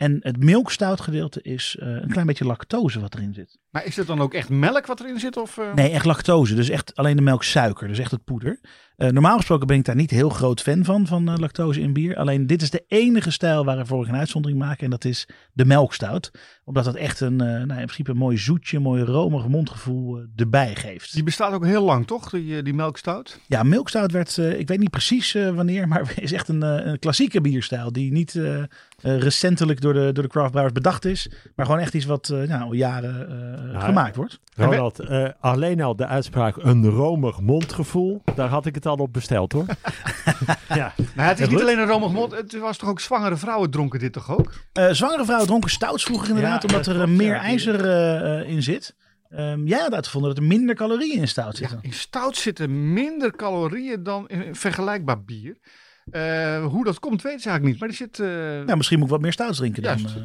En het milkstout gedeelte is eh, een klein beetje lactose wat erin zit. Maar is het dan ook echt melk wat erin zit? Of, eh? Nee, echt lactose. Dus echt alleen de melksuiker. Dus echt het poeder. Eh, normaal gesproken ben ik daar niet heel groot fan van, van lactose in bier. Alleen dit is de enige stijl waarvoor ik een uitzondering maak. En dat is de melkstout. Omdat dat echt een, nou, in principe een mooi zoetje, mooi romig mondgevoel erbij geeft. Die bestaat ook heel lang, toch? Die, die melkstout? Ja, milkstout werd, ik weet niet precies wanneer, maar is echt een, een klassieke bierstijl. Die niet recentelijk door de, door de craftbrouwers bedacht is. Maar gewoon echt iets wat eh, nou, al jaren eh, Ja, gemaakt wordt. Ronald, eh, alleen al de uitspraak een romig mondgevoel, daar had ik het al op besteld hoor. ja. Nou, het is Ja, niet alleen een romig mond. Het was toch ook zwangere vrouwen dronken dit toch ook? Eh, zwangere vrouwen dronken stouts vroeger inderdaad, Ja, omdat dat er eh, klopt, meer ja. ijzer eh, eh, in zit. Ehm jij had uitgevonden dat er minder calorieën in stout Ja, zitten. in stout zitten minder calorieën dan in vergelijkbaar bier. Eh, hoe dat komt, weet ze eigenlijk niet. Maar er zit... eh, Nou, misschien moet ik wat meer stouts drinken dan. Juist. eh.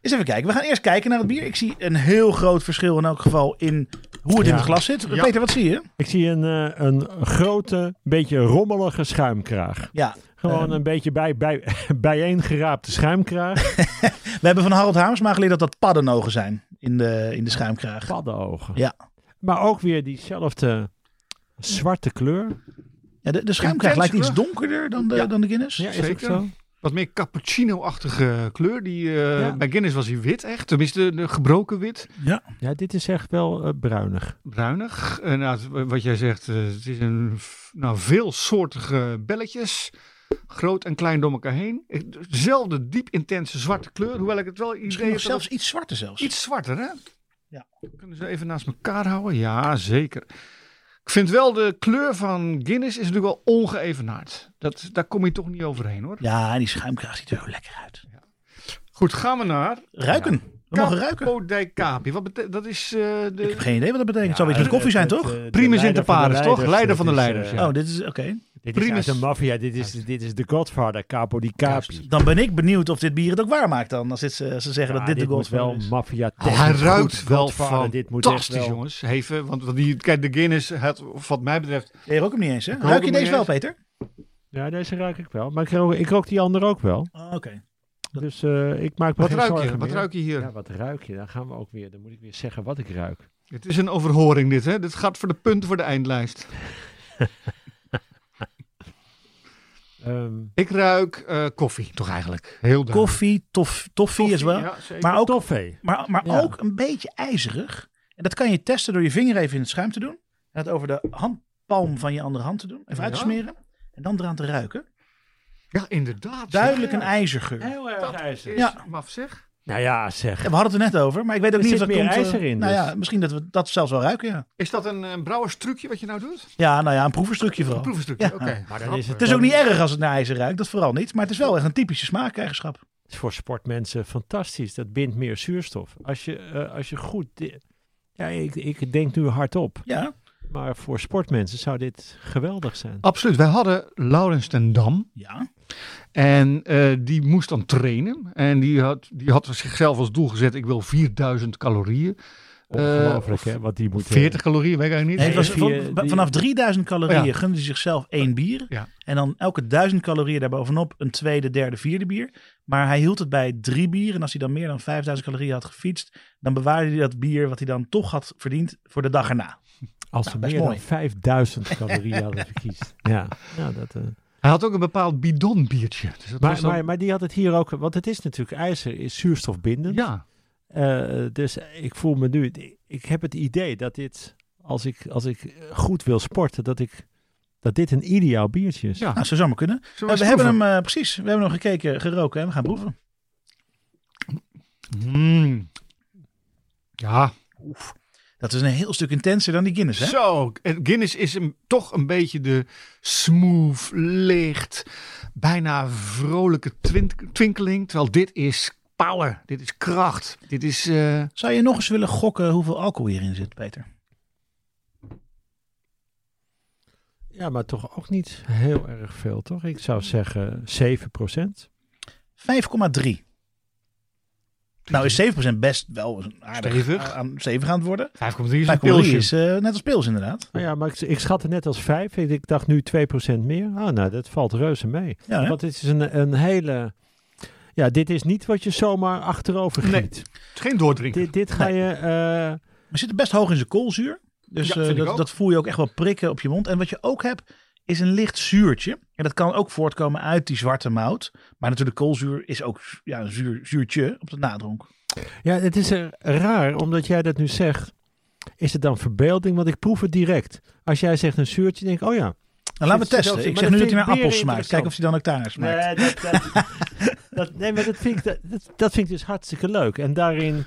Eens even kijken. We gaan eerst kijken naar het bier. Ik zie een heel groot verschil in elk geval in hoe het in het glas zit. Ja. Peter, wat zie je? Ik zie een, eh, een grote, beetje rommelige schuimkraag. Ja, Gewoon een beetje bij, bij, bijeengeraapte schuimkraag. we hebben van Harold Hamersma geleerd dat dat paddenogen zijn in de, in de schuimkraag. Paddenogen. Ja. Maar ook weer diezelfde zwarte kleur. Ja, de, de schuimkraag lijkt iets donkerder dan de, Ja. dan de Guinness. Ja, is Zeker. zo. Wat meer cappuccino-achtige kleur. Die, eh, Ja. Bij Guinness was hij wit echt. Tenminste, de gebroken wit. Ja. Ja, dit is echt wel eh, bruinig. Bruinig. En nou, het- wat jij zegt, eh, het is een nou, veelsoortige belletjes. Groot en klein door elkaar heen. Eh, Dezelfde diep intense zwarte kleur. Hoewel ik het wel idee heb zelfs iets zwarter zelfs. iets zwarter hè? Ja. Kunnen ze even naast elkaar houden? Ja, zeker. Ik vind wel de kleur van Guinness is natuurlijk wel ongeëvenaard. Dat, daar kom je toch niet overheen hoor. Ja, en die schuimkraag ziet er heel lekker uit. Goed, gaan we naar Ruiken. We mogen ruiken. Capo di Capi. Wat betekent dat? Is eh, Ik de heb geen idee wat dat betekent. Het zal Ja, iets met koffie zijn, toch? het- de Primus leider inter van de pares, toch? Leider van de is, leiders, eh, ja. Oh, dit is oké. Dit Primus- is uit de maffia. Dit is, dit is de Godfather, Capo di Capi. Dan ben ik benieuwd of dit bier het ook waar maakt dan. Als dit, ze, ze zeggen Ja, dat dit, de moet Godfather wel is. maffia Oh, technisch hij ruikt wel Godfather, dit moet echt fantastisch, wel- jongens. Even, want want die, kijk, de Guinness, het, wat mij betreft, Jij rookt hem niet eens, hè? rook Ruik je deze wel. Peter? Ja, deze ruik ik wel. Maar ik rook, ik rook die andere ook wel. Oh, Oké. Dus eh, ik maak me wat geen ruik je? zorgen Wat meer. ruik je hier? Ja, wat ruik je? Dan gaan we ook weer. Dan moet ik weer zeggen wat ik ruik. Het is een overhoring dit, hè? Dit gaat voor de punten voor de eindlijst. Ehm Ik ruik eh, koffie, toch eigenlijk? Heel duidelijk. Koffie, tof, toffie, is wel. ja. Maar ook, toffee. maar, maar Ja. ook een beetje ijzerig. En dat kan je testen door je vinger even in het schuim te doen. En het over de handpalm van je andere hand te doen. Even uit te smeren. En dan eraan te ruiken. Ja, inderdaad. Duidelijk Ja, een ijzergeur. Heel erg Dat ijzer. is Ja. maf zeg. Nou ja, zeg. Ja, we hadden het er net over, maar ik weet ook Er niet of zit dat meer komt... eh, ijzer in, Nou dus. ja, misschien dat we dat zelfs wel ruiken, ja. Is dat een, een brouwerstrucje wat je nou doet? Ja, nou ja, een proeverstukje Een vooral. proevenstrukje, Ja. oké. Maar dan is het, Het is ook niet erg als het naar ijzer ruikt, dat vooral niet. Maar het is wel echt een typische smaakeigenschap. is voor sportmensen fantastisch. Dat bindt meer zuurstof. Als je, eh, als je goed... Ja, ik, ik denk nu hardop. Ja, Maar voor sportmensen zou dit geweldig zijn. Absoluut. Wij hadden Laurens ten Dam. ja. En eh, die moest dan trainen. En die had, die had zichzelf als doel gezet: ik wil 4000 calorieën. Ongelooflijk, Eh, hè? Wat die moet 40 calorieën, weet ik eigenlijk Nee, niet. het was van- vanaf 3000 calorieën ja. gunde hij zichzelf één bier. Ja. En dan elke 1000 calorieën daarbovenop een tweede, derde, vierde bier. Maar hij hield het bij drie bier. En als hij dan meer dan 5000 calorieën had gefietst, dan bewaarde hij dat bier wat hij dan toch had verdiend voor de dag erna. Als Nou, meer mooi. dan 5000 calorieën hadden verkiest. Ja, ja dat... eh, Hij had ook een bepaald bidonbiertje. Dus Maar, dan- maar, maar die had het hier ook, want het is natuurlijk ijzer, is zuurstofbindend. ja, Eh, dus ik voel me nu, ik heb het idee dat dit, als ik, als ik goed wil sporten, dat, ik, dat dit een ideaal biertje is. ja. Nou, zo zou maar kunnen. Eh, we we eens hebben hem, eh, precies, we hebben hem gekeken, geroken en we gaan proeven. Mm. Ja, Dat is een heel stuk intenser dan die Guinness, hè? zo. En Guinness is een, toch een beetje de smooth, licht, bijna vrolijke twink- twinkeling. Terwijl dit is power, dit is kracht, dit is... eh, Zou je nog eens willen gokken hoeveel alcohol hierin zit, Peter? Ja, maar toch ook niet heel erg veel, toch? Ik zou zeggen 7% 5,3. Nou is 7% best wel aardig Stevig. aan stevig aan het worden. 5,3 is 5,3 een pilsje. is eh, net als pils inderdaad. Nou ja, maar ik, ik schat het net als 5. Ik, ik dacht nu 2% meer. Ah, nou, dat valt reuze mee. Ja? Want het is een, een hele Ja, dit is niet wat je zomaar achterover Nee. giet. Het is geen doordrinken. Dit, dit ga je... eh, Maar zit best hoog in zijn koolzuur. Dus Ja, eh, dat, dat voel je ook echt wel prikken op je mond. En wat je ook hebt, is een licht zuurtje. En dat kan ook voortkomen uit die zwarte mout. Maar natuurlijk koolzuur is ook ja, een zuur, zuurtje op de nadronk. Ja, het is er raar, omdat jij dat nu zegt. Is het dan verbeelding? Want ik proef het direct. Als jij zegt een zuurtje, denk ik, oh ja. Nou, laten we testen. Ik zeg nu dat hij naar appels smaakt. Kijken of hij dan ook daar smaakt. Nee, dat, dat, dat, nee maar dat vind, ik, dat, dat, dat vind ik dus hartstikke leuk. En daarin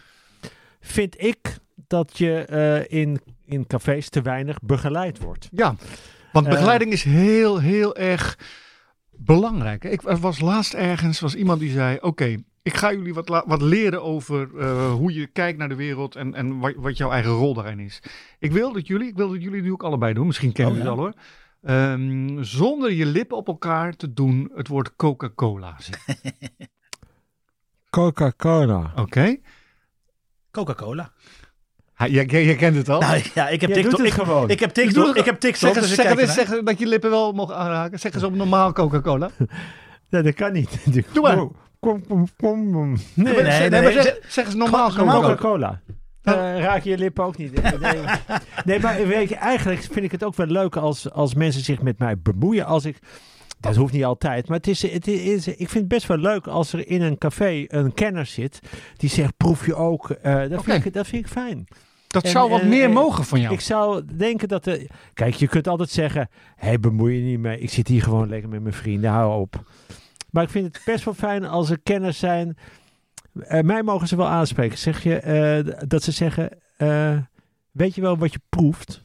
vind ik dat je eh, in, in cafés te weinig begeleid wordt. Ja, want Eh, begeleiding is heel, heel erg belangrijk. Ik er was laatst ergens, was iemand die zei, oké, ik ga jullie wat, la- wat leren over eh, hoe je kijkt naar de wereld en, en wat, wat jouw eigen rol daarin is. Ik wil dat jullie, ik wil dat jullie nu ook allebei doen, misschien kennen Oh, jullie ja. het al hoor. Ehm, zonder je lippen op elkaar te doen het woord Coca-Cola zeggen. Coca-Cola. Oké? Coca-Cola. Jij, jij kent het al? Nou ja, ik heb Jij TikTok. het Ik, gewoon. ik heb TikTok. Ik heb TikTok. zeg zeg, eens, zeg dat je lippen wel mogen aanraken. Zeg eens op normaal Coca-Cola. Nee, dat kan niet. Doe maar. Kom, kom, kom. Nee, Nee, nee, zeg, nee, maar nee. zeg, zeg eens normaal Coca-Cola. Coca-Cola. Eh, raak je je lippen ook niet. Nee, nee, maar weet je, eigenlijk vind ik het ook wel leuk als, als mensen zich met mij bemoeien. Als ik, dat hoeft niet altijd, maar het is, het is, ik vind het best wel leuk als er in een café een kenner zit die zegt, proef je ook. Eh, dat, vind ik, dat vind ik fijn. Dat En- zou wat en- meer en- mogen van jou. Ik zou denken dat... De, kijk, je kunt altijd zeggen, hé, bemoei je niet mee. Ik zit hier gewoon lekker met mijn vrienden, hou op. Maar ik vind het best wel fijn als er kenners zijn. Eh, mij mogen ze wel aanspreken. Zeg je eh, dat ze zeggen, eh, weet je wel wat je proeft?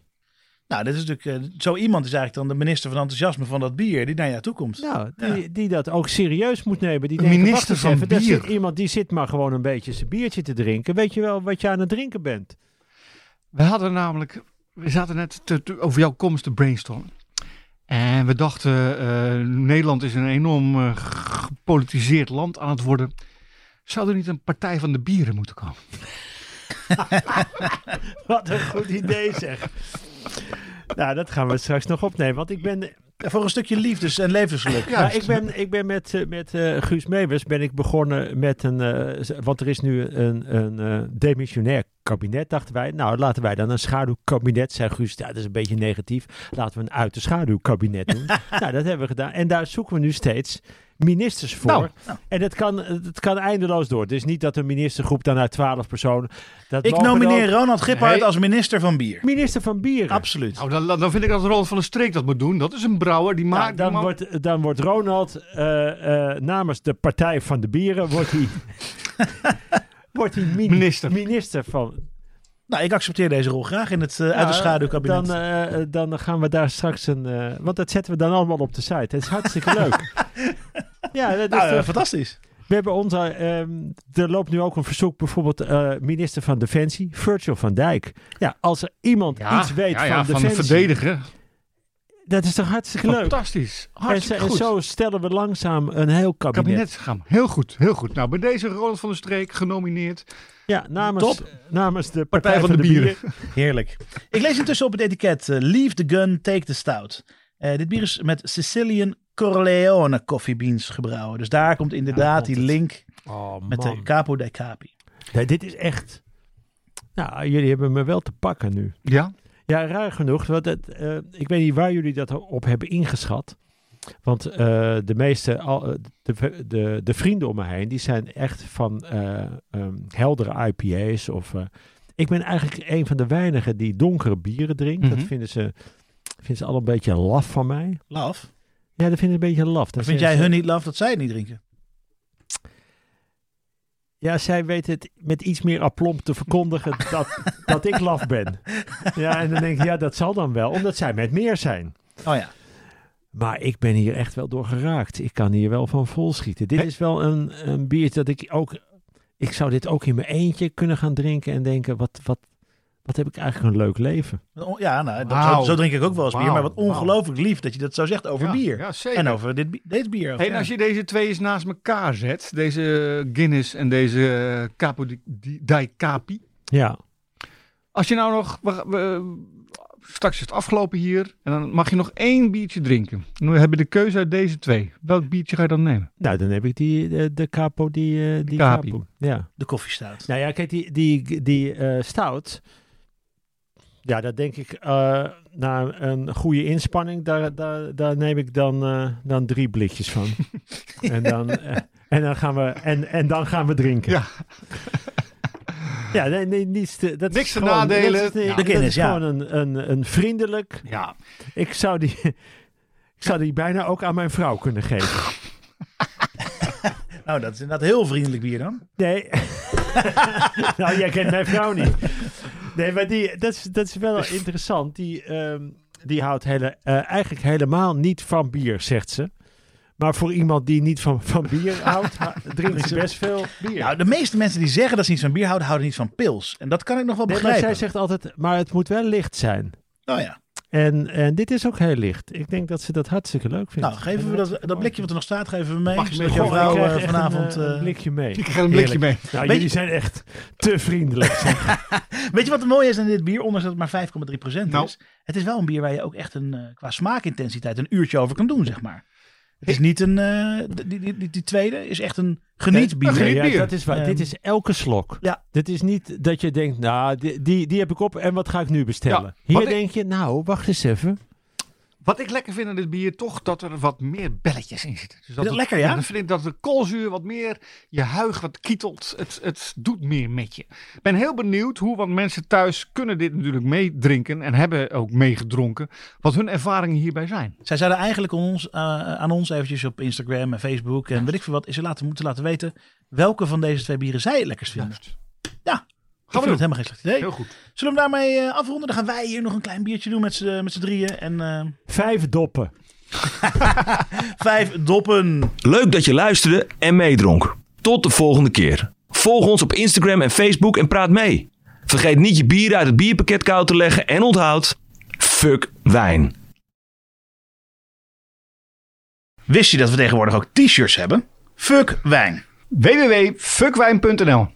Nou, dit is natuurlijk. eh, zo iemand is eigenlijk dan de minister van enthousiasme van dat bier die naar jou toe komt. Nou, die, die dat ook serieus moet nemen. Die denken, minister van even, bier. zit iemand die zit maar gewoon een beetje zijn biertje te drinken. Weet je wel wat je aan het drinken bent? We hadden namelijk, we zaten net te, te- over jouw komst te brainstormen. En we dachten, eh, Nederland is een enorm eh, gepolitiseerd land aan het worden. Zou er niet een partij van de bieren moeten komen? Wat een goed idee zeg. Nou, dat gaan we straks nog opnemen. Want ik ben Voor een stukje liefdes- en levensgeluk. Ja. Nou, ik ben, ik ben met, eh, met eh, Guus Meeuwis ben ik begonnen met een... z- want er is nu een, een eh, demissionair kabinet, dachten wij. Nou, laten wij dan een schaduwkabinet, zei Guus. Ja, dat is een beetje negatief. Laten we een uit de schaduwkabinet doen. nou, dat hebben we gedaan. En daar zoeken we nu steeds ministers voor. Nou, En dat kan, het kan eindeloos door. Het is niet dat een ministergroep dan uit twaalf personen... Dat Ik nomineer ook- Ronald Gippard Nee. als minister van bier. Minister van Bieren. Absoluut. Nou, dan, dan vind ik dat Ronald van der Streek dat moet doen. Dat is een brouwer die Nou, maakt... dan, wordt, dan wordt Ronald eh, eh, namens de Partij van de Bieren wordt hij, wordt hij min- Minister. minister van. Nou, ik accepteer deze rol graag in het eh, uit de schaduwkabinet. Dan, eh, dan gaan we daar straks een. eh, want dat zetten we dan allemaal op de site. Het is hartstikke leuk. ja, dat is nou, eh, toch- fantastisch. we hebben onze. ehm, er loopt nu ook een verzoek, bijvoorbeeld eh, minister van Defensie, Virgil van Dijk. Ja, als er iemand ja, iets weet ja, ja, van van Defensie, verdedigen. Dat is toch hartstikke leuk. Fantastisch. En, Hartstikke zo- en goed. zo stellen we langzaam een heel kabinet. Kabinetsgaan. Heel goed, heel goed. Nou, bij deze Ronald van der Streek genomineerd. Ja, namens, Top. namens de Partij, van de Bieren. Heerlijk. Ik lees intussen op het etiket: eh, Leave the gun, take the stout. Eh, dit bier is met Sicilian Corleone coffee beans gebrouwen. Dus daar komt inderdaad die link Oh, met de. Capo dei Capi. Nee, dit is echt... Nou, jullie hebben me wel te pakken nu. Ja. Ja, raar genoeg. Want het, eh, ik weet niet waar jullie dat op hebben ingeschat. Want eh, de meeste, al, eh, de, de, de vrienden om me heen, die zijn echt van eh, ehm, heldere IPA's. Of, eh, ik ben eigenlijk een van de weinigen die donkere bieren drinkt. Mhm. Dat vinden ze, vinden ze al een beetje laf van mij. Love. Ja, dat vinden ze een beetje laf. Dan Vind jij ze- hun niet love dat zij het niet drinken? Ja, zij weet het met iets meer aplomb te verkondigen dat, dat ik laf ben. Ja, en dan denk ik, ja, dat zal dan wel, omdat zij met meer zijn. Oh ja. Maar ik ben hier echt wel door geraakt. Ik kan hier wel van vol schieten. Dit is wel een, een bier dat ik ook... Ik zou dit ook in mijn eentje kunnen gaan drinken en denken, wat, wat, wat heb ik eigenlijk een leuk leven. Ja, nou, dat, zo, zo drink ik ook wel eens bier. Maar wat ongelooflijk lief dat je dat zo zegt over Ja, bier. Ja, zeker. En over dit, bi- dit bier. Hey, en als je deze twee eens naast elkaar zet, deze Guinness en deze eh, Capo di, Capi. Ja, Als je nou nog, we- we- straks is het afgelopen hier. En dan mag je nog één biertje drinken. Nu heb je de keuze uit deze twee. Welk biertje ga je dan nemen? Nou, dan heb ik die, de, de capo, die, eh, die Capi. capo. Ja. De koffiestout. Nou ja, kijk, die, die, die eh, stout. Ja, daar denk ik, eh, na een goede inspanning, daar, daar, daar neem ik dan, eh, dan drie blikjes van. en, dan, eh, en, dan gaan we, en, en dan gaan we drinken. Ja. Ja, nee, nee, niets te, dat Niks is te gewoon- nadelen. Dat is, Ja. dat De kennis, is ja. gewoon een, een, een vriendelijk. Ja. Ik zou die, ik zou die bijna ook aan mijn vrouw kunnen geven. Nou, dat is inderdaad heel vriendelijk bier dan. Nee. nou, jij kent mijn vrouw niet. Nee, maar die, dat, is, dat is wel interessant. Die, ehm, die houdt hele, eh, eigenlijk helemaal niet van bier, zegt ze. Maar voor iemand die niet van, van bier houdt, drinkt ze best veel bier. Nou, de meeste mensen die zeggen dat ze niet van bier houden, houden niet van pils. En dat kan ik nog wel Nee, maar begrijpen. zij zegt altijd, maar het moet wel licht zijn. Oh ja. En, en dit is ook heel licht. Ik denk dat ze dat hartstikke leuk vindt. Nou, geven we dat, dat blikje wat er nog staat, geven we mee. Mag je mee? jouw vrouw eh, vanavond... een, eh, eh, een blikje mee. Ik ga een blikje mee. Nou, jullie je- zijn echt te vriendelijk. zeg. Weet je wat het mooie is aan dit bier, ondanks dat het maar 5,3% Nou. is? Het is wel een bier waar je ook echt een, eh, qua smaakintensiteit een uurtje over kan doen, zeg maar. Het is niet een, eh, die, die, die, die tweede is echt een genietbier. een Nee, ja, dat is waar. Ehm, dit is elke slok. ja. Dit is niet dat je denkt, nou, die, die, die heb ik op en wat ga ik nu bestellen? Ja, Hier ik- denk je, nou, wacht eens even. Wat ik lekker vind aan dit bier, toch dat er wat meer belletjes in zitten. Dus dat dat het- lekker, ja? Dan vind ik dat de koolzuur wat meer, je huig wat kietelt. Het, het doet meer met je. Ik ben heel benieuwd hoe, want mensen thuis kunnen dit natuurlijk meedrinken en hebben ook meegedronken. Wat hun ervaringen hierbij zijn. Zij zouden eigenlijk ons, eh, aan ons eventjes op Instagram en Facebook en weet ik veel wat, is er laten, moeten laten weten welke van deze twee bieren zij het lekkerst vinden. Ja, Gaan we doen. het helemaal geen slecht idee. Heel goed. Zullen we hem daarmee eh, afronden? Dan gaan wij hier nog een klein biertje doen met z'n met z'n drieën. En eh, Vijf doppen. vijf doppen. Leuk dat je luisterde en meedronk. Tot de volgende keer. Volg ons op Instagram en Facebook en praat mee. Vergeet niet je bier uit het bierpakket koud te leggen en onthoud... Fuck wijn. Wist je dat we tegenwoordig ook t-shirts hebben? Fuck wijn. www.fuckwijn.nl